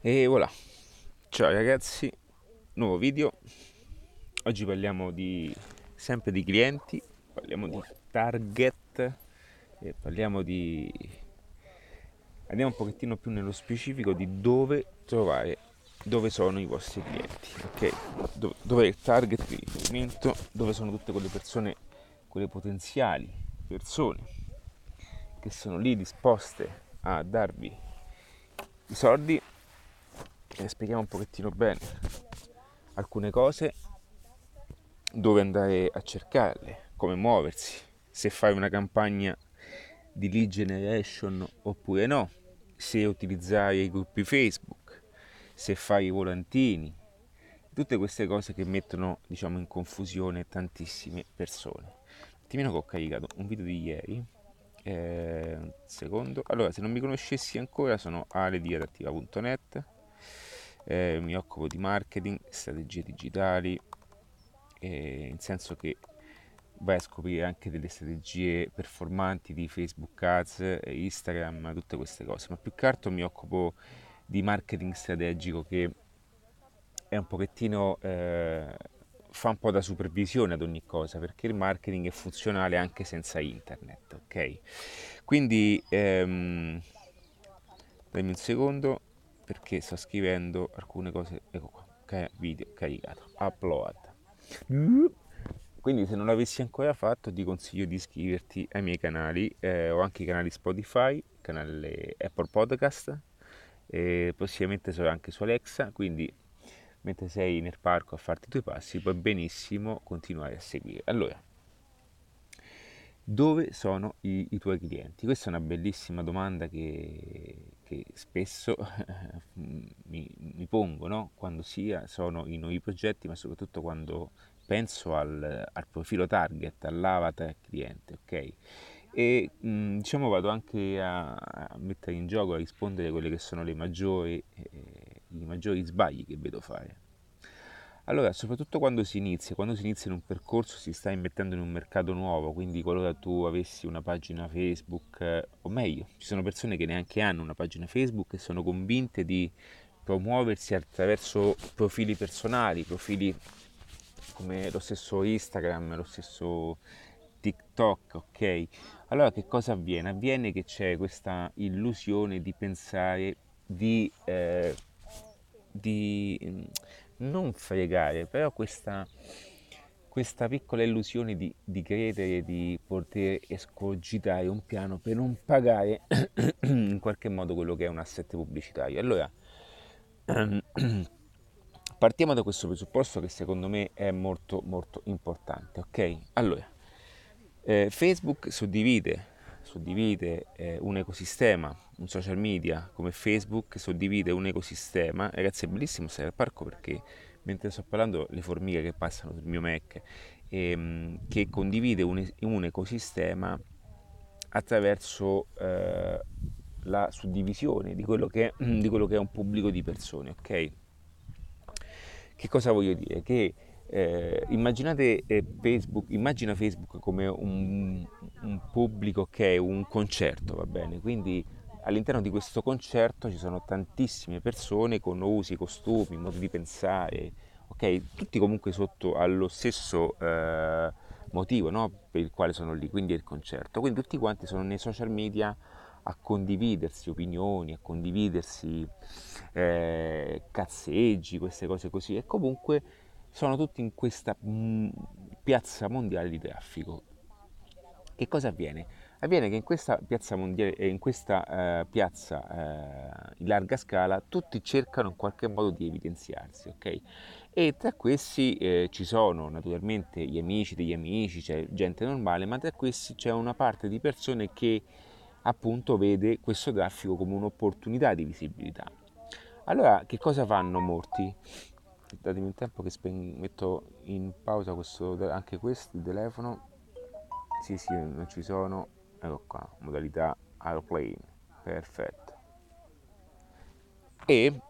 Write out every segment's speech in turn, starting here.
E voilà, ciao ragazzi, nuovo video. Oggi parliamo di, sempre di clienti, parliamo di target e parliamo di... Andiamo un pochettino più nello specifico di dove trovare, dove sono i vostri clienti, ok? Dove, dove è il target di riferimento, dove sono tutte quelle persone, quelle potenziali persone che sono lì disposte a darvi i soldi e spieghiamo un pochettino bene alcune cose, dove andare a cercarle, come muoversi, se fai una campagna di lead generation oppure no, se utilizzare i gruppi Facebook, se fai i volantini, tutte queste cose che mettono diciamo in confusione tantissime persone. Attimino che ho caricato un video di ieri, eh, secondo, allora se non mi conoscessi ancora sono alediadattiva.net eh, mi occupo di marketing, strategie digitali, eh, in senso che vai a scoprire anche delle strategie performanti di Facebook Ads, Instagram, tutte queste cose, ma più che altro mi occupo di marketing strategico che è un pochettino eh, fa un po' da supervisione ad ogni cosa perché il marketing è funzionale anche senza internet ok? Quindi ehm, dammi un secondo perché sto scrivendo alcune cose ecco qua video caricato upload quindi se non l'avessi ancora fatto ti consiglio di iscriverti ai miei canali eh, ho anche i canali Spotify canale Apple Podcast e possibilmente sono anche su Alexa quindi mentre sei nel parco a farti i tuoi passi puoi benissimo continuare a seguire allora dove sono i, i, tuoi clienti? Questa è una bellissima domanda che, che spesso mi, mi, pongo no? quando sia sono in nuovi progetti, ma soprattutto quando penso al, al profilo target, all'avatar cliente, ok? E mh, diciamo vado anche a, a, mettere in gioco, a rispondere a quelle che sono maggiori, eh, i maggiori sbagli che vedo fare allora, soprattutto quando si inizia, quando si inizia in un percorso si sta immettendo in un mercato nuovo, quindi qualora tu avessi una pagina Facebook, eh, o meglio, ci sono persone che neanche hanno una pagina Facebook e sono convinte di promuoversi attraverso profili personali, profili come lo stesso Instagram, lo stesso TikTok, ok? Allora che cosa avviene? Avviene che c'è questa illusione di pensare di, eh, di non fregare, però questa, questa piccola illusione di, di, credere di poter escogitare un piano per non pagare in qualche modo quello che è un asset pubblicitario. Allora, partiamo da questo presupposto che secondo me è molto molto importante, ok? Allora, eh, Facebook suddivide suddivide eh, un ecosistema, un social media come Facebook suddivide un ecosistema. Ragazzi, è bellissimo stare al parco perché mentre sto parlando le formiche che passano sul mio Mac, ehm, che condivide un, un, ecosistema attraverso eh, la suddivisione di quello, che, di quello che è un pubblico di persone, ok? Che cosa voglio dire? Che eh, immaginate eh, Facebook, immagina Facebook come un, un, pubblico che è un concerto, va bene? Quindi all'interno di questo concerto ci sono tantissime persone con usi, costumi, modi di pensare, ok? Tutti comunque sotto allo stesso eh, motivo no? per il quale sono lì, quindi è il concerto. Quindi tutti quanti sono nei social media a condividersi opinioni, a condividersi eh, cazzeggi, queste cose così e comunque sono tutti in questa mm, piazza mondiale di traffico. Che cosa avviene? Avviene che in questa piazza mondiale, eh, in questa eh, piazza eh, in larga scala, tutti cercano in qualche modo di evidenziarsi, ok? E tra questi eh, ci sono naturalmente gli amici degli amici, c'è gente normale, ma tra questi c'è una parte di persone che appunto vede questo traffico come un'opportunità di visibilità. Allora, che cosa fanno molti? Datemi un tempo che speng- metto in pausa questo, anche questo telefono. Sì sì non ci sono. Ecco qua modalità aeroplane perfetto. E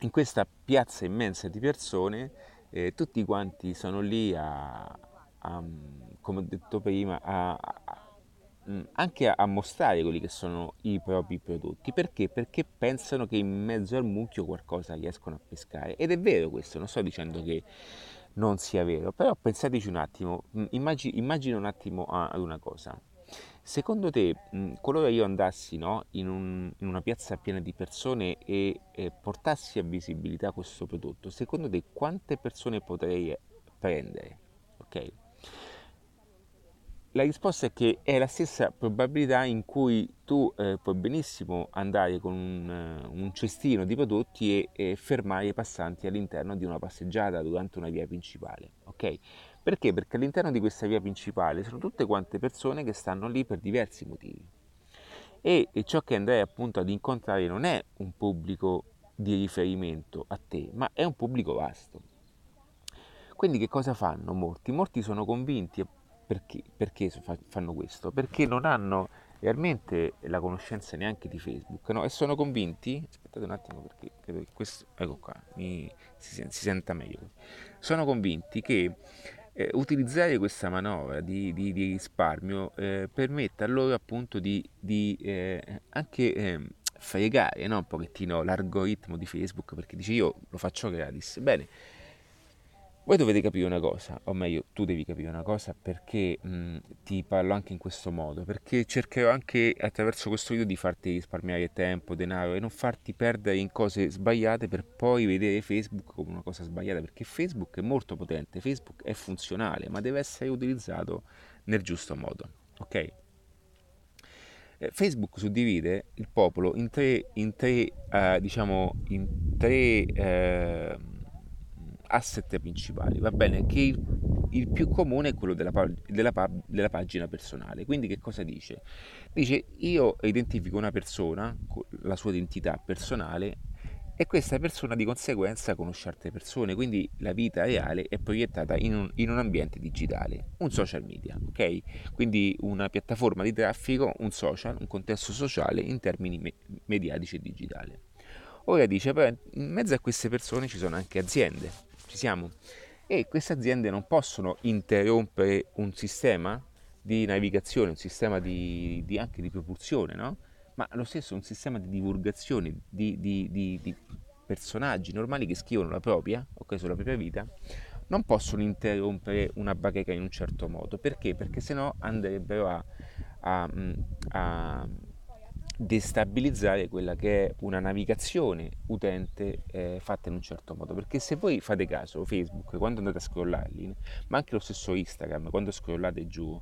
in questa piazza immensa di persone eh, tutti quanti sono lì a, a, come ho detto prima a, anche a, mostrare quelli che sono i propri prodotti. Perché? Perché pensano che in mezzo al mucchio qualcosa riescono a pescare. Ed è vero questo, non sto dicendo che non sia vero, però pensateci un attimo, immagina, immagina un attimo ad una cosa. Secondo te, qualora io andassi no, in, un, in, una piazza piena di persone e, e portassi a visibilità questo prodotto, secondo te quante persone potrei prendere? Ok? La risposta è che è la stessa probabilità in cui tu eh, puoi benissimo andare con un, un cestino di prodotti e, e, fermare i passanti all'interno di una passeggiata durante una via principale. Ok? Perché? Perché all'interno di questa via principale sono tutte quante persone che stanno lì per diversi motivi. E, e ciò che andrai appunto ad incontrare non è un pubblico di riferimento a te, ma è un pubblico vasto. Quindi che cosa fanno molti? Molti sono convinti perché, perché fanno questo? Perché non hanno realmente la conoscenza neanche di Facebook no? e sono convinti, aspettate un attimo perché credo che questo, ecco qua, mi, si, si, senta meglio, sono convinti che eh, utilizzare questa manovra di, di, di risparmio eh, permetta loro appunto di, di eh, anche ehm, fregare no? un pochettino l'algoritmo di Facebook perché dice io lo faccio gratis. Bene, voi dovete capire una cosa, o meglio, tu devi capire una cosa perché mh, ti parlo anche in questo modo, perché cercherò anche attraverso questo video di farti risparmiare tempo, denaro e non farti perdere in cose sbagliate per poi vedere Facebook come una cosa sbagliata, perché Facebook è molto potente, Facebook è funzionale, ma deve essere utilizzato nel giusto modo, ok? Eh, Facebook suddivide il popolo in tre, in tre uh, diciamo, in tre... Uh, asset principali, va bene? Che il, il più comune è quello della, della, della, pagina personale. Quindi che cosa dice? Dice io identifico una persona, la sua identità personale, e questa persona di conseguenza conosce altre persone, quindi la vita reale è proiettata in un, in un ambiente digitale, un social media, ok? Quindi una piattaforma di traffico, un social, un contesto sociale in termini me- mediatici e digitali. Ora dice, però in mezzo a queste persone ci sono anche aziende, ci siamo? E queste aziende non possono interrompere un sistema di navigazione, un sistema di, di anche di propulsione, no? ma lo stesso un sistema di divulgazione di, di, di, personaggi normali che scrivono la propria, ok, sulla propria vita, non possono interrompere una bacheca in un certo modo. Perché? Perché sennò andrebbero a, a, a destabilizzare quella che è una navigazione utente eh, fatta in un certo modo. Perché se voi fate caso Facebook quando andate a scrollarli ma anche lo stesso Instagram quando scrollate giù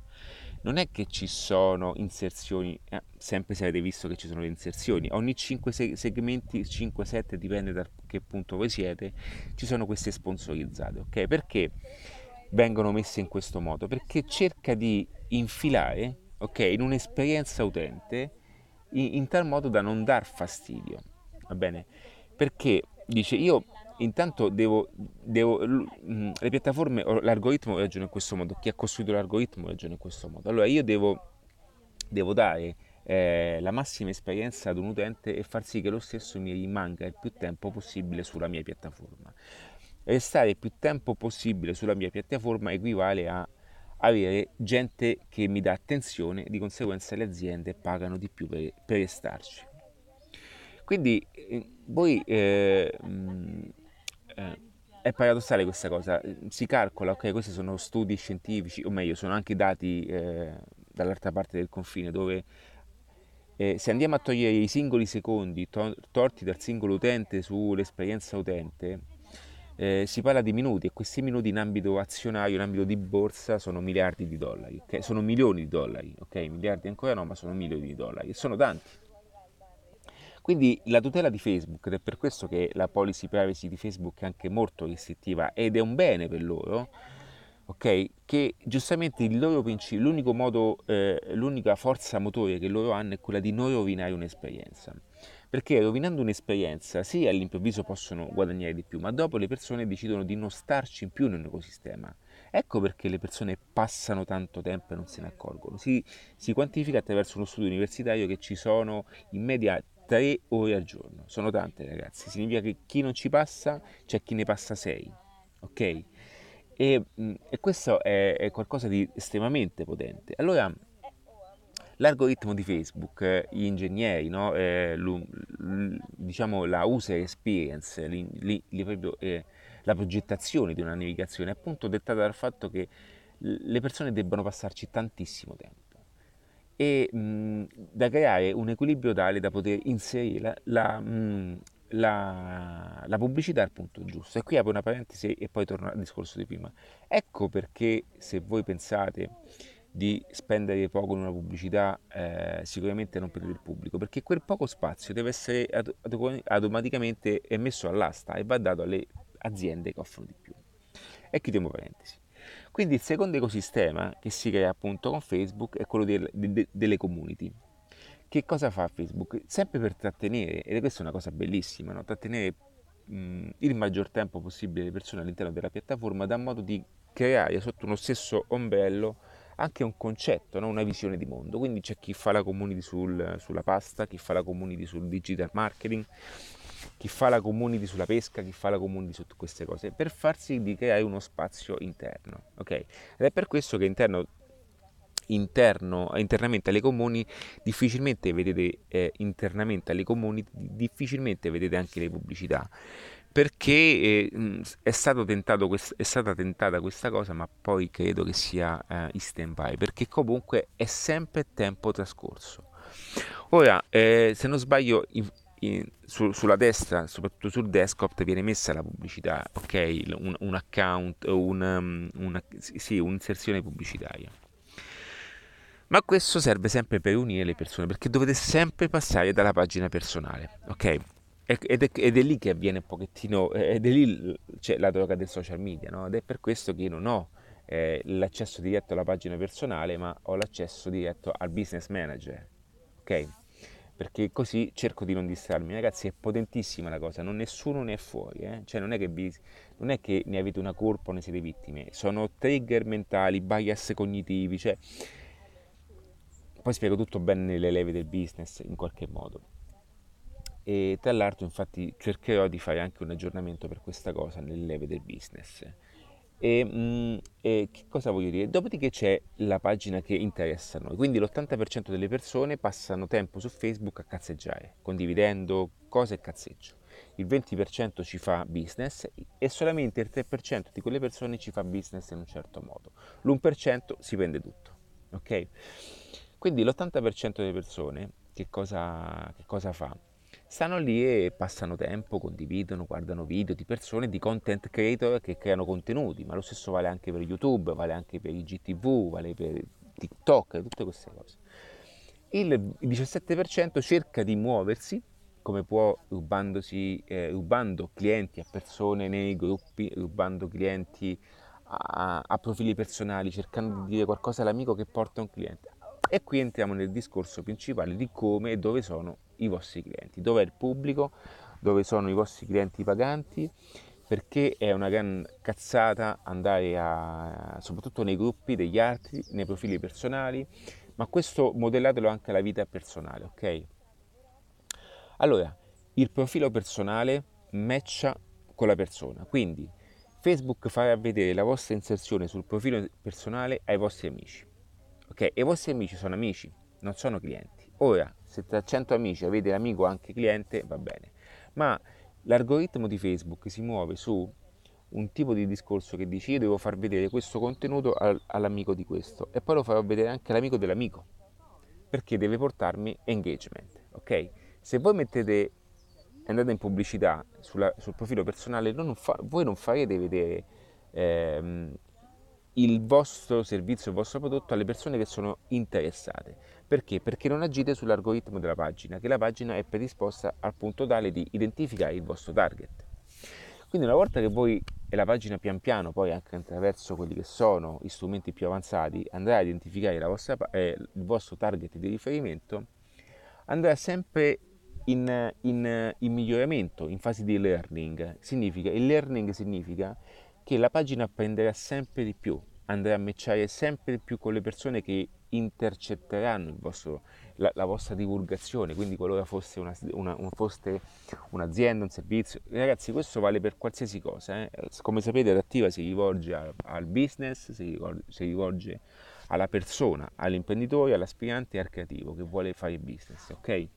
non è che ci sono inserzioni eh, sempre se avete visto che ci sono le inserzioni ogni 5 segmenti 5-7 dipende da che punto voi siete ci sono queste sponsorizzate ok? Perché vengono messe in questo modo? Perché cerca di infilare ok in un'esperienza utente in, tal modo da non dar fastidio, va bene? Perché dice io intanto devo, devo mm, le piattaforme, l'algoritmo ragiona in questo modo, chi ha costruito l'algoritmo ragiona in questo modo, allora io devo, devo dare eh, la massima esperienza ad un utente e far sì che lo stesso mi rimanga il più tempo possibile sulla mia piattaforma. Restare il più tempo possibile sulla mia piattaforma equivale a avere gente che mi dà attenzione, di conseguenza le aziende pagano di più per, per restarci. Quindi eh, voi eh, eh, è paradossale questa cosa, si calcola, ok, questi sono studi scientifici, o meglio, sono anche dati eh, dall'altra parte del confine, dove eh, se andiamo a togliere i singoli secondi to- torti dal singolo utente sull'esperienza utente, eh, si parla di minuti e questi minuti in ambito azionario, in ambito di borsa, sono miliardi di dollari, okay? sono milioni di dollari, ok? Miliardi ancora no, ma sono milioni di dollari, e sono tanti. Quindi la tutela di Facebook, ed è per questo che la policy privacy di Facebook è anche molto restrittiva ed è un bene per loro, ok? Che giustamente il loro principio, l'unico modo, eh, l'unica forza motore che loro hanno è quella di non rovinare un'esperienza perché rovinando un'esperienza sì all'improvviso possono guadagnare di più, ma dopo le persone decidono di non starci più in un ecosistema. Ecco perché le persone passano tanto tempo e non se ne accorgono. Si, si quantifica attraverso uno studio universitario che ci sono in media tre ore al giorno. Sono tante ragazzi, significa che chi non ci passa c'è chi ne passa sei, ok? E, e questo è, è qualcosa di estremamente potente. Allora, l'algoritmo di Facebook, gli ingegneri, no? eh, diciamo la user experience, li, li, li proprio, eh, la progettazione di una navigazione è appunto dettata dal fatto che le persone debbano passarci tantissimo tempo e mh, da creare un equilibrio tale da poter inserire la, la, mh, la, la, pubblicità al punto giusto. E qui apro una parentesi e poi torno al discorso di prima. Ecco perché se voi pensate di spendere poco in una pubblicità eh, sicuramente non per il pubblico, perché quel poco spazio deve essere automaticamente messo all'asta e va dato alle aziende che offrono di più. E chiudiamo parentesi. Quindi il secondo ecosistema che si crea appunto con Facebook è quello del, de, delle community. Che cosa fa Facebook? Sempre per trattenere, ed è questa una cosa bellissima, no? trattenere mh, il maggior tempo possibile le persone all'interno della piattaforma, da modo di creare sotto uno stesso ombrello anche un concetto, no? una visione di mondo. Quindi c'è chi fa la community sul, sulla pasta, chi fa la community sul digital marketing, chi fa la community sulla pesca, chi fa la community su queste cose, per far sì di creare uno spazio interno. ok? Ed è per questo che interno, interno, internamente alle comuni difficilmente vedete eh, internamente alle comuni difficilmente vedete anche le pubblicità perché eh, è, quest- è, stata tentata questa cosa ma poi credo che sia eh, in stand by perché comunque è sempre tempo trascorso. Ora eh, se non sbaglio in, in, su, sulla destra soprattutto sul desktop viene messa la pubblicità ok? Un, un account un, um, una, sì, un'inserzione pubblicitaria. Ma questo serve sempre per unire le persone perché dovete sempre passare dalla pagina personale ok ed è, ed è, lì che avviene un pochettino, eh, ed è lì c'è la droga del social media, no? Ed è per questo che io non ho eh, l'accesso diretto alla pagina personale, ma ho l'accesso diretto al business manager, ok? Perché così cerco di non distrarmi. Ragazzi, è potentissima la cosa, non nessuno ne è fuori, eh? Cioè non è, che vi, non è che ne avete una colpa o ne siete vittime, sono trigger mentali, bias cognitivi, cioè... Poi spiego tutto bene nelle leve del business in qualche modo e tra l'altro infatti cercherò di fare anche un aggiornamento per questa cosa nelle leve del business. E, mh, mm, e, che cosa voglio dire? Dopodiché c'è la pagina che interessa a noi, quindi l'80% delle persone passano tempo su Facebook a cazzeggiare, condividendo cose e cazzeggio. Il 20% ci fa business e solamente il 3% di quelle persone ci fa business in un certo modo. L'1% si vende tutto. Ok? Quindi l'80% delle persone che cosa, che cosa fa? Stanno lì e passano tempo, condividono, guardano video di persone, di content creator che creano contenuti, ma lo stesso vale anche per YouTube, vale anche per i GTV, vale per TikTok, tutte queste cose. Il 17% cerca di muoversi come può eh, rubando clienti a persone nei gruppi, rubando clienti a, a profili personali, cercando di dire qualcosa all'amico che porta un cliente. E qui entriamo nel discorso principale di come e dove sono i vostri clienti, dove è il pubblico, dove sono i vostri clienti paganti, perché è una gran cazzata andare a, soprattutto nei gruppi degli altri, nei profili personali, ma questo modellatelo anche alla vita personale, ok? Allora, il profilo personale matcha con la persona, quindi Facebook farà vedere la vostra inserzione sul profilo personale ai vostri amici, ok? E i vostri amici sono amici, non sono clienti. Ora, se tra 100 amici avete l'amico anche cliente, va bene, ma l'algoritmo di Facebook si muove su un tipo di discorso che dice io devo far vedere questo contenuto all'amico di questo e poi lo farò vedere anche all'amico dell'amico perché deve portarmi engagement ok se voi mettete andate in pubblicità sulla, sul profilo personale non fa, voi non farete vedere ehm, il vostro servizio, il vostro prodotto alle persone che sono interessate. Perché? Perché non agite sull'algoritmo della pagina, che la pagina è predisposta al punto tale di identificare il vostro target. Quindi una volta che voi e la pagina pian piano, poi anche attraverso quelli che sono gli strumenti più avanzati, andrà a identificare vostra, eh, il vostro target di riferimento, andrà sempre in, in, in miglioramento, in fase di learning. Significa, il learning significa che la pagina apprenderà sempre di più, andrà a matchare sempre di più con le persone che intercetteranno vostro, la, la, vostra divulgazione, quindi qualora fosse, una, una, un, foste un'azienda, un servizio. Ragazzi, questo vale per qualsiasi cosa. Eh. Come sapete, Adattiva si rivolge al, al business, si rivolge, si rivolge alla persona, all'imprenditore, all'aspirante e al creativo che vuole fare business, ok?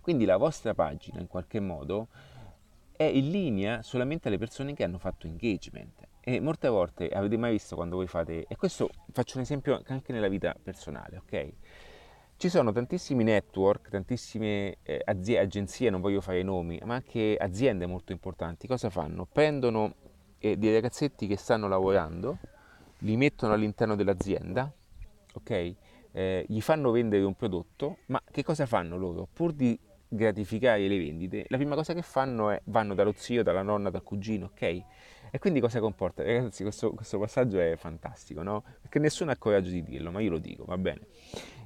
Quindi la vostra pagina in qualche modo è in linea solamente alle persone che hanno fatto engagement. E molte volte avete mai visto quando voi fate, e questo faccio un esempio anche nella vita personale, ok? Ci sono tantissimi network, tantissime eh, agenzie, non voglio fare i nomi, ma anche aziende molto importanti. Cosa fanno? Prendono eh, dei ragazzetti che stanno lavorando, li mettono all'interno dell'azienda, ok? Eh, gli fanno vendere un prodotto, ma che cosa fanno loro? Pur di gratificare le vendite, la prima cosa che fanno è vanno dallo zio, dalla nonna, dal cugino, ok? E quindi cosa comporta? Ragazzi, questo, questo passaggio è fantastico, no? Perché nessuno ha coraggio di dirlo, ma io lo dico, va bene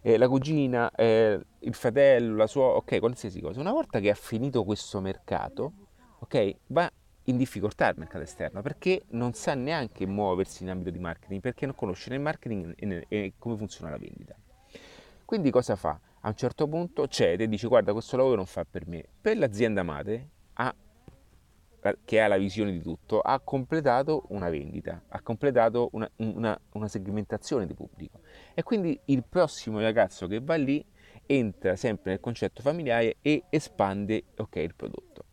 eh, la cugina, eh, il fratello, la sua, ok, qualsiasi cosa. Una volta che ha finito questo mercato, ok, va in difficoltà il mercato esterno perché non sa neanche muoversi in ambito di marketing, perché non conosce né il marketing e come funziona la vendita. Quindi cosa fa? A un certo punto cede e dice guarda questo lavoro non fa per me. Per l'azienda madre ha che ha la visione di tutto, ha completato una vendita, ha completato una, una, una segmentazione di pubblico. E quindi il prossimo ragazzo che va lì entra sempre nel concetto familiare e espande okay, il prodotto.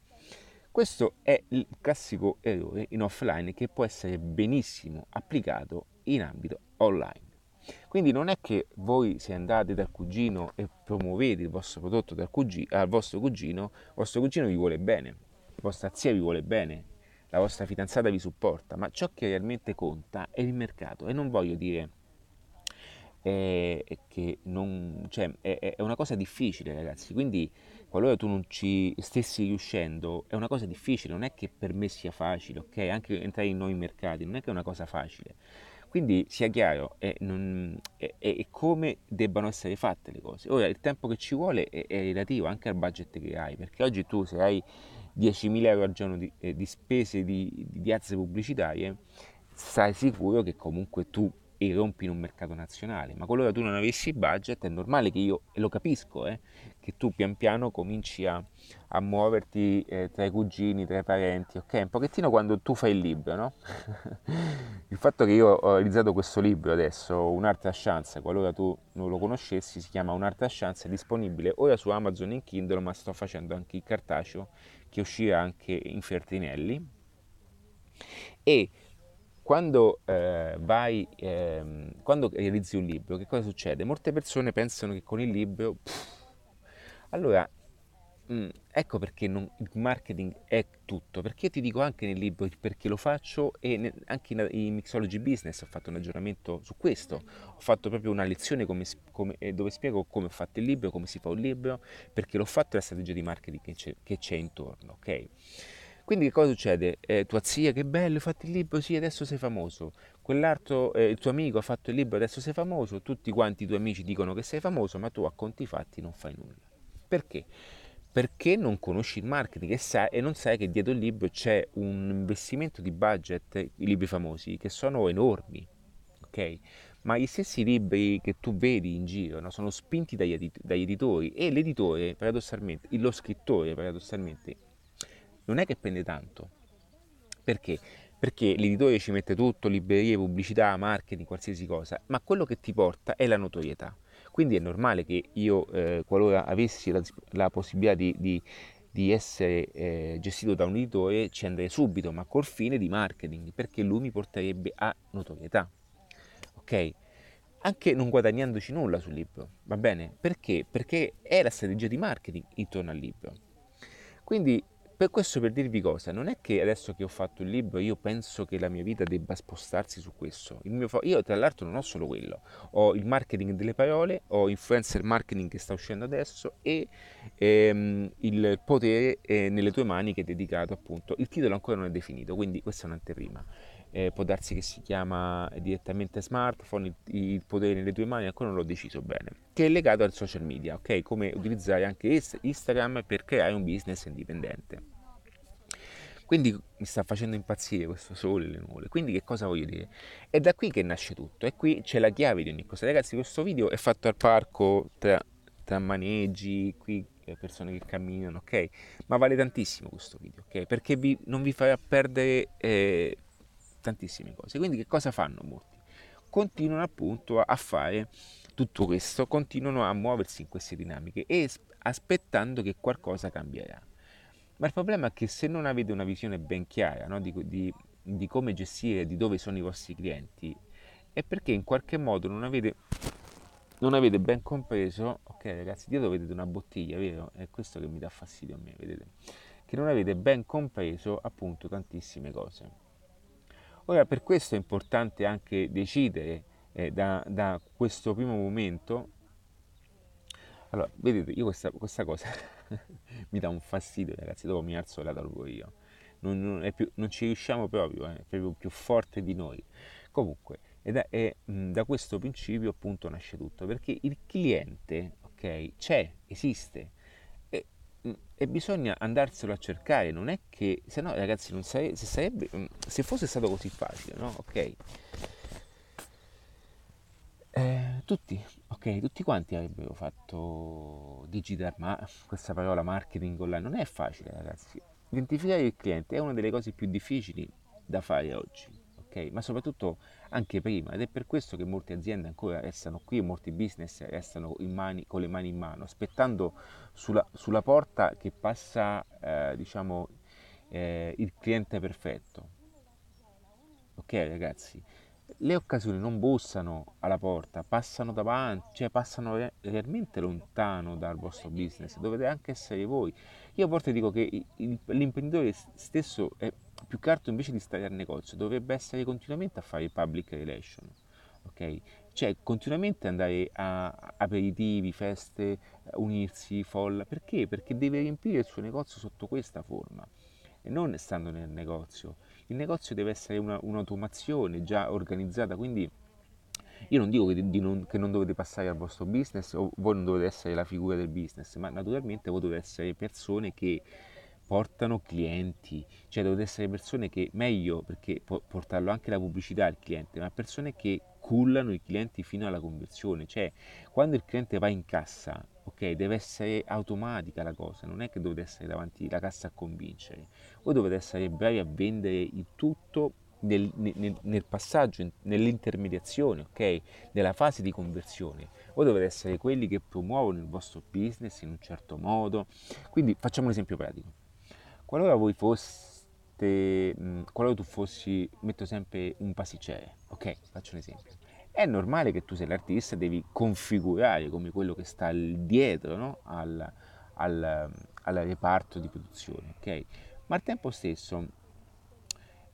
Questo è il classico errore in offline che può essere benissimo applicato in ambito online. Quindi non è che voi se andate dal cugino e promuovete il vostro prodotto cugino, al vostro cugino, il vostro cugino vi vuole bene, vostra zia vi vuole bene, la vostra fidanzata vi supporta, ma ciò che realmente conta è il mercato e non voglio dire eh, che non, cioè, è, è, una cosa difficile ragazzi, quindi qualora tu non ci stessi riuscendo è una cosa difficile, non è che per me sia facile, ok? Anche entrare in nuovi mercati non è che è una cosa facile. Quindi sia chiaro, è, non, è, è, come debbano essere fatte le cose. Ora, il tempo che ci vuole è, è relativo anche al budget che hai, perché oggi tu se hai 10.000 euro al giorno di, eh, di spese di, di piazze pubblicitarie, stai sicuro che comunque tu irrompi in un mercato nazionale, ma qualora tu non avessi budget è normale che io, e lo capisco, eh, che tu pian piano cominci a, a muoverti eh, tra i cugini, tra i parenti, ok? Un pochettino quando tu fai il libro, no? il fatto che io ho realizzato questo libro adesso, Un'arte a chance, qualora tu non lo conoscessi, si chiama Un'arte a chance, è disponibile ora su Amazon in Kindle, ma sto facendo anche il cartaceo che uscirà anche in Fertinelli. E quando eh, vai, eh, quando realizzi un libro, che cosa succede? Molte persone pensano che con il libro, pff, allora, mh, mm, ecco perché non, il marketing è tutto, perché ti dico anche nel libro perché lo faccio e ne, anche in, in, Mixology Business ho fatto un aggiornamento su questo, ho fatto proprio una lezione come, come, eh, dove spiego come ho fatto il libro, come si fa un libro, perché l'ho fatto e la strategia di marketing che c'è, che c'è intorno, ok? Quindi che cosa succede? Eh, tua zia, che bello, hai fatto il libro, sì, adesso sei famoso. Quell'altro, eh, il tuo amico ha fatto il libro, adesso sei famoso. Tutti quanti i tuoi amici dicono che sei famoso, ma tu a conti fatti non fai nulla. Perché? Perché non conosci il marketing e, sai, e non sai che dietro il libro c'è un investimento di budget, i libri famosi, che sono enormi. Ok? Ma gli stessi libri che tu vedi in giro no, sono spinti dagli, edit- dagli editori e l'editore, paradossalmente, lo scrittore, paradossalmente, non è che prende tanto. Perché? Perché l'editore ci mette tutto, librerie, pubblicità, marketing, qualsiasi cosa, ma quello che ti porta è la notorietà. Quindi è normale che io, eh, qualora avessi la, la possibilità di, di, di essere eh, gestito da un editore, ci andrei subito, ma col fine di marketing, perché lui mi porterebbe a notorietà. Ok? Anche non guadagnandoci nulla sul libro, va bene? Perché? Perché è la strategia di marketing intorno al libro. Quindi per questo per dirvi cosa, non è che adesso che ho fatto il libro io penso che la mia vita debba spostarsi su questo. Fo- io tra l'altro non ho solo quello, ho il marketing delle parole, ho influencer marketing che sta uscendo adesso e ehm, il potere eh, nelle tue mani che è dedicato appunto, il titolo ancora non è definito, quindi questa è un'anteprima. Eh, può darsi che si chiama direttamente smartphone, il, il, potere nelle tue mani, ancora non l'ho deciso bene, che è legato al social media, ok? Come utilizzare anche Instagram per creare un business indipendente. Quindi mi sta facendo impazzire questo sole le nuvole. Quindi che cosa voglio dire? È da qui che nasce tutto, e qui c'è la chiave di ogni cosa. Ragazzi, questo video è fatto al parco tra, tra maneggi, qui eh, persone che camminano, ok? Ma vale tantissimo questo video, ok? Perché vi, non vi farà perdere eh, tantissime cose. Quindi che cosa fanno molti? continuano appunto a fare tutto questo, continuano a muoversi in queste dinamiche e aspettando che qualcosa cambierà. Ma il problema è che se non avete una visione ben chiara no, di, di, di come gestire, di dove sono i vostri clienti, è perché in qualche modo non avete non avete ben compreso, ok ragazzi, dietro vedete una bottiglia, vero? È questo che mi dà fastidio a me, vedete? Che non avete ben compreso appunto tantissime cose. Ora, per questo è importante anche decidere eh, da, da, questo primo momento. Allora, vedete, io questa, questa cosa mi dà un fastidio, ragazzi, dopo mi alzo e la tolgo io. Non, non, più, non, ci riusciamo proprio, eh, è proprio più forte di noi. Comunque, ed è, è mh, da questo principio appunto nasce tutto, perché il cliente, ok, c'è, esiste e, mh, e, bisogna andarselo a cercare, non è che, se no ragazzi, non sare, se, sarebbe, mh, se fosse stato così facile, no? Ok. Eh, tutti, ok, tutti quanti avrebbero fatto digital, ma questa parola marketing online non è facile ragazzi. Identificare il cliente è una delle cose più difficili da fare oggi ok? Ma soprattutto anche prima ed è per questo che molte aziende ancora restano qui, molti business restano mani, con le mani in mano, aspettando sulla, sulla porta che passa, eh, diciamo, eh, il cliente perfetto. Ok ragazzi? Le occasioni non bussano alla porta, passano davanti, cioè passano re- realmente lontano dal vostro business, dovete anche essere voi. Io a volte dico che l'imprenditore stesso è più che altro invece di stare al negozio dovrebbe essere continuamente a fare public relation, ok? Cioè continuamente andare a aperitivi, feste, unirsi, folla, perché? Perché deve riempire il suo negozio sotto questa forma e non stando nel negozio. Il negozio deve essere una, un'automazione già organizzata, quindi io non dico che, non, che, non, dovete passare al vostro business o voi non dovete essere la figura del business, ma naturalmente voi dovete essere persone che portano clienti, cioè dovete essere persone che, meglio perché può portarlo anche la pubblicità al cliente, ma persone che cullano i clienti fino alla conversione, cioè quando il cliente va in cassa, ok, deve essere automatica la cosa, non è che dovete essere davanti alla cassa a convincere, voi dovete essere bravi a vendere il tutto nel, nel, nel, passaggio, nell'intermediazione, ok? Nella fase di conversione. Voi dovete essere quelli che promuovono il vostro business in un certo modo. Quindi facciamo un esempio pratico. Qualora voi foste, mh, qualora tu fossi, metto sempre un pasticciere, ok? Faccio un esempio. È normale che tu sei l'artista, devi configurare come quello che sta dietro no? al, al, al, reparto di produzione, ok? Ma al tempo stesso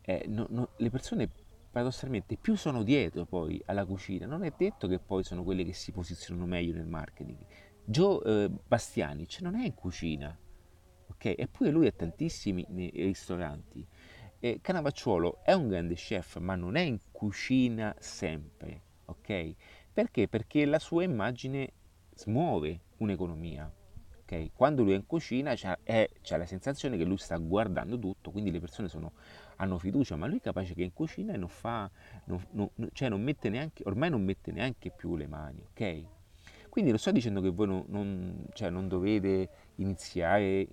eh, no, no, le persone paradossalmente più sono dietro poi alla cucina, non è detto che poi sono quelle che si posizionano meglio nel marketing. Joe eh, Bastianic non è in cucina, ok? Eppure lui ha tantissimi ristoranti. E Canavacciuolo è un grande chef, ma non è in cucina sempre, ok? Perché? Perché la sua immagine smuove un'economia. Okay? Quando lui è in cucina c'ha, è, c'ha, la sensazione che lui sta guardando tutto, quindi le persone sono, hanno fiducia, ma lui è capace che in cucina non fa, non, non, cioè non mette neanche, ormai non mette neanche più le mani, ok? Quindi lo sto dicendo che voi non, non, cioè non dovete iniziare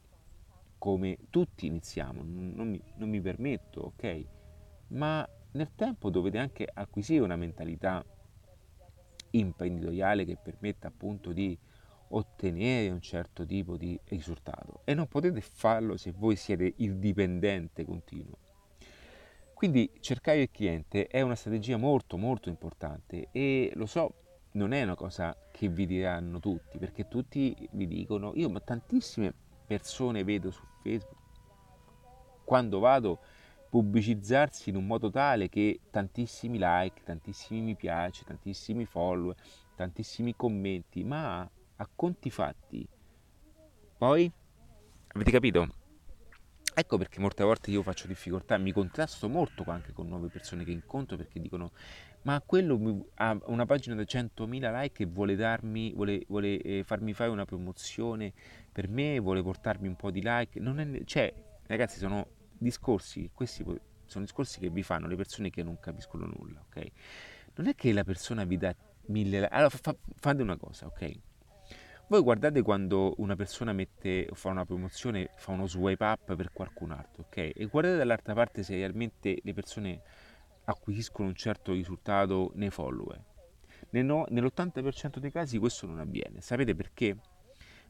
come tutti iniziamo, non mi, non mi permetto, ok? Ma nel tempo dovete anche acquisire una mentalità imprenditoriale che permetta appunto di ottenere un certo tipo di risultato e non potete farlo se voi siete il dipendente continuo. Quindi cercare il cliente è una strategia molto molto importante e lo so, non è una cosa che vi diranno tutti, perché tutti vi dicono, io ma tantissime persone vedo su Facebook, quando vado pubblicizzarsi in un modo tale che tantissimi like, tantissimi mi piace, tantissimi follower, tantissimi commenti, ma a conti fatti. Poi, avete capito? Ecco perché molte volte io faccio difficoltà, mi contrasto molto anche con nuove persone che incontro perché dicono ma quello ha una pagina da 100.000 like e vuole, darmi, vuole, vuole eh, farmi fare una promozione per me, vuole portarmi un po' di like. È, cioè, ragazzi, sono discorsi, questi sono discorsi che vi fanno le persone che non capiscono nulla, ok? Non è che la persona vi dà mille. Allora fa, fate una cosa, ok? Voi guardate quando una persona mette, fa una promozione, fa uno swipe up per qualcun altro, ok? E guardate dall'altra parte se realmente le persone acquisiscono un certo risultato nei follower. Nell'80% dei casi questo non avviene. Sapete perché?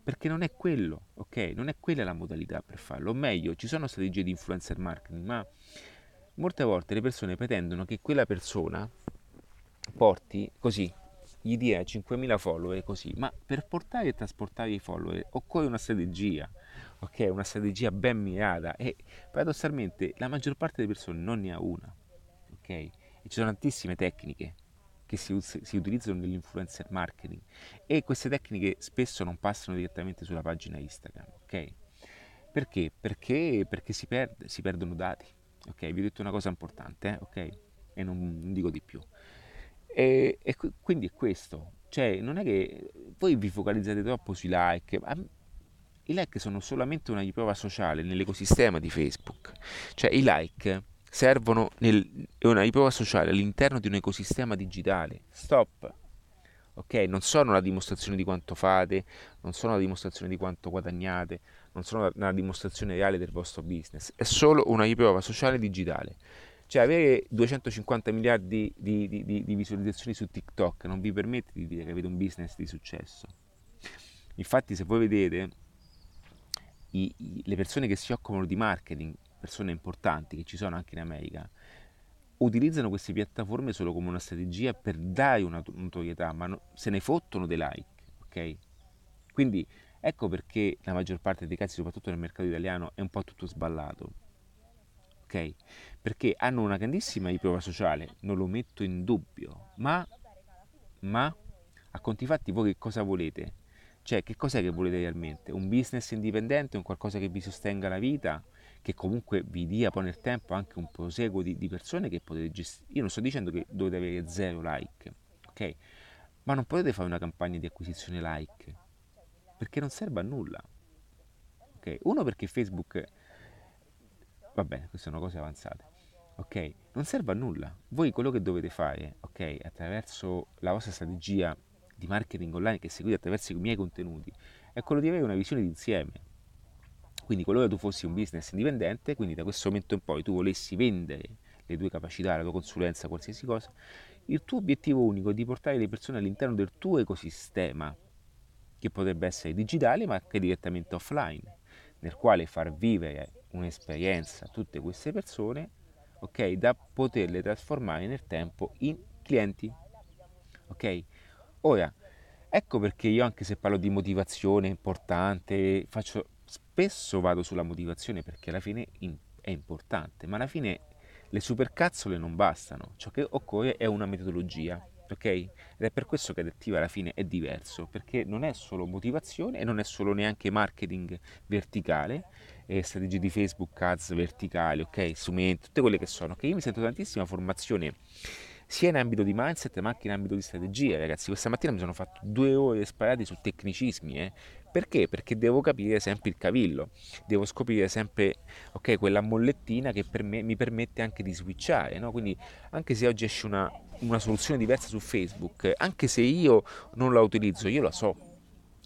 Perché non è quello, ok? Non è quella la modalità per farlo. O meglio, ci sono strategie di influencer marketing, ma molte volte le persone pretendono che quella persona porti così, gli dia 5.000 follower così, ma per portare e trasportare i follower occorre una strategia, ok? Una strategia ben mirata e paradossalmente la maggior parte delle persone non ne ha una, ok? E ci sono tantissime tecniche che si, si, utilizzano nell'influencer marketing e queste tecniche spesso non passano direttamente sulla pagina Instagram, ok? Perché? Perché, perché si, perde, si perdono dati, ok? Vi ho detto una cosa importante, eh? ok? E non, non dico di più. E, e, quindi è questo, cioè non è che voi vi focalizzate troppo sui like, i like sono solamente una riprova sociale nell'ecosistema di Facebook, cioè i like servono nel, una riprova sociale all'interno di un ecosistema digitale. Stop. Ok? Non sono la dimostrazione di quanto fate, non sono la dimostrazione di quanto guadagnate, non sono una dimostrazione reale del vostro business, è solo una riprova sociale digitale. Cioè avere 250 miliardi di, di, di, di visualizzazioni su TikTok non vi permette di dire che avete un business di successo. Infatti se voi vedete i, i, le persone che si occupano di marketing persone importanti che ci sono anche in America, utilizzano queste piattaforme solo come una strategia per dare una notorietà, ma no, se ne fottono dei like, ok? Quindi ecco perché la maggior parte dei casi, soprattutto nel mercato italiano, è un po' tutto sballato, ok? Perché hanno una grandissima riprova sociale, non lo metto in dubbio, ma, ma a conti fatti voi che cosa volete? Cioè, che cos'è che volete realmente? Un business indipendente, un qualcosa che vi sostenga la vita? Che comunque vi dia poi nel tempo anche un proseguo di, di persone che potete gestire. Io non sto dicendo che dovete avere zero like, ok? Ma non potete fare una campagna di acquisizione like, perché non serve a nulla. Ok? Uno perché Facebook va bene, queste sono cose avanzate. Ok? Non serve a nulla. Voi quello che dovete fare, ok, attraverso la vostra strategia di marketing online che seguite attraverso i miei contenuti, è quello di avere una visione d'insieme quindi qualora tu fossi un business indipendente, quindi da questo momento in poi tu volessi vendere le tue capacità, la tua consulenza, qualsiasi cosa, il tuo obiettivo unico è di portare le persone all'interno del tuo ecosistema, che potrebbe essere digitale ma anche direttamente offline, nel quale far vivere un'esperienza a tutte queste persone, ok, da poterle trasformare nel tempo in clienti. Ok? Ora, ecco perché io anche se parlo di motivazione importante, faccio spesso vado sulla motivazione perché alla fine è importante, ma alla fine le supercazzole non bastano, ciò che occorre è una metodologia, ok? Ed è per questo che adattiva alla fine è diverso, perché non è solo motivazione e non è solo neanche marketing verticale, e strategie di Facebook ads verticali, ok? Strumenti, tutte quelle che sono, che io mi sento tantissima formazione sia in ambito di mindset ma anche in ambito di strategia, ragazzi. Questa mattina mi sono fatto due ore sparati su tecnicismi, eh, perché? Perché devo capire sempre il cavillo, devo scoprire sempre okay, quella mollettina che per me, mi permette anche di switchare. No? Quindi anche se oggi esce una, una soluzione diversa su Facebook, anche se io non la utilizzo, io la so.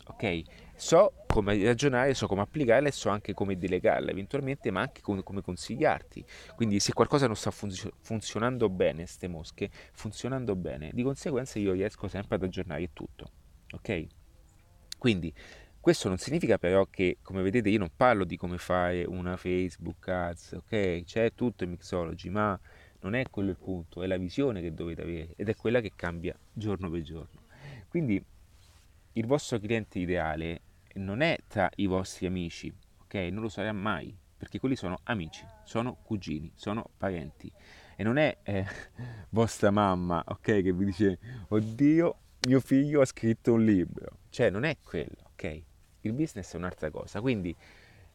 Ok? So come ragionare, so come applicarla e so anche come delegarla eventualmente, ma anche come, come consigliarti. Quindi se qualcosa non sta funzio- funzionando bene, ste mosche, funzionando bene, di conseguenza io riesco sempre ad aggiornare tutto. Ok? Quindi questo non significa però che, come vedete, io non parlo di come fare una Facebook Ads, ok? C'è tutto in Mixology, ma non è quello il punto, è la visione che dovete avere ed è quella che cambia giorno per giorno. Quindi il vostro cliente ideale non è tra i vostri amici, ok? Non lo sarà mai, perché quelli sono amici, sono cugini, sono parenti. E non è eh, vostra mamma, ok? Che vi dice, oddio, mio figlio ha scritto un libro. Cioè, non è quello, ok? Il business è un'altra cosa, quindi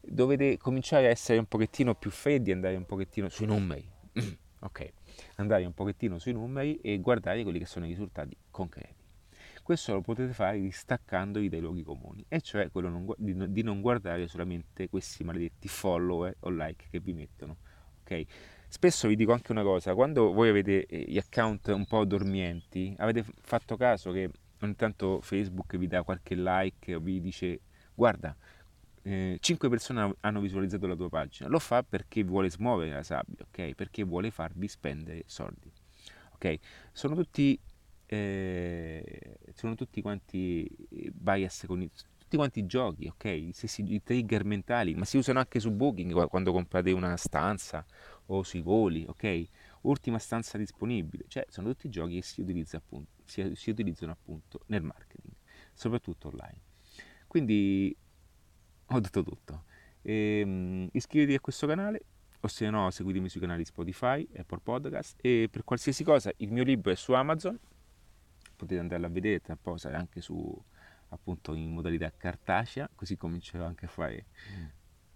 dovete cominciare a essere un pochettino più freddi, andare un pochettino sui numeri, ok, andare un pochettino sui numeri e guardare quelli che sono i risultati concreti. Questo lo potete fare distaccandovi dai luoghi comuni, e cioè quello non, di, di non guardare solamente questi maledetti follower o like che vi mettono, ok? Spesso vi dico anche una cosa, quando voi avete eh, gli account un po' dormienti, avete fatto caso che ogni tanto Facebook vi dà qualche like o vi dice guarda, eh, 5 persone hanno visualizzato la tua pagina, lo fa perché vuole smuovere la sabbia, ok? Perché vuole farvi spendere soldi, ok? Sono tutti, eh, sono tutti quanti bias cognitivi tutti quanti giochi, ok? Stessi, I trigger mentali, ma si usano anche su Booking quando comprate una stanza o sui voli, ok? Ultima stanza disponibile, cioè sono tutti giochi che si, utilizza appunto, si, si utilizzano appunto nel marketing, soprattutto online. Quindi ho detto tutto. E, um, iscriviti a questo canale o se no seguitemi sui canali Spotify, Apple Podcast e per qualsiasi cosa il mio libro è su Amazon, potete andarlo a vedere, tra poco anche su appunto in modalità cartacea, così comincerò anche a fare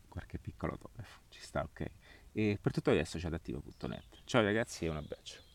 qualche piccolo autografo, ci sta ok. E per tutto adesso c'è adattivo.net. Ciao ragazzi e un abbraccio.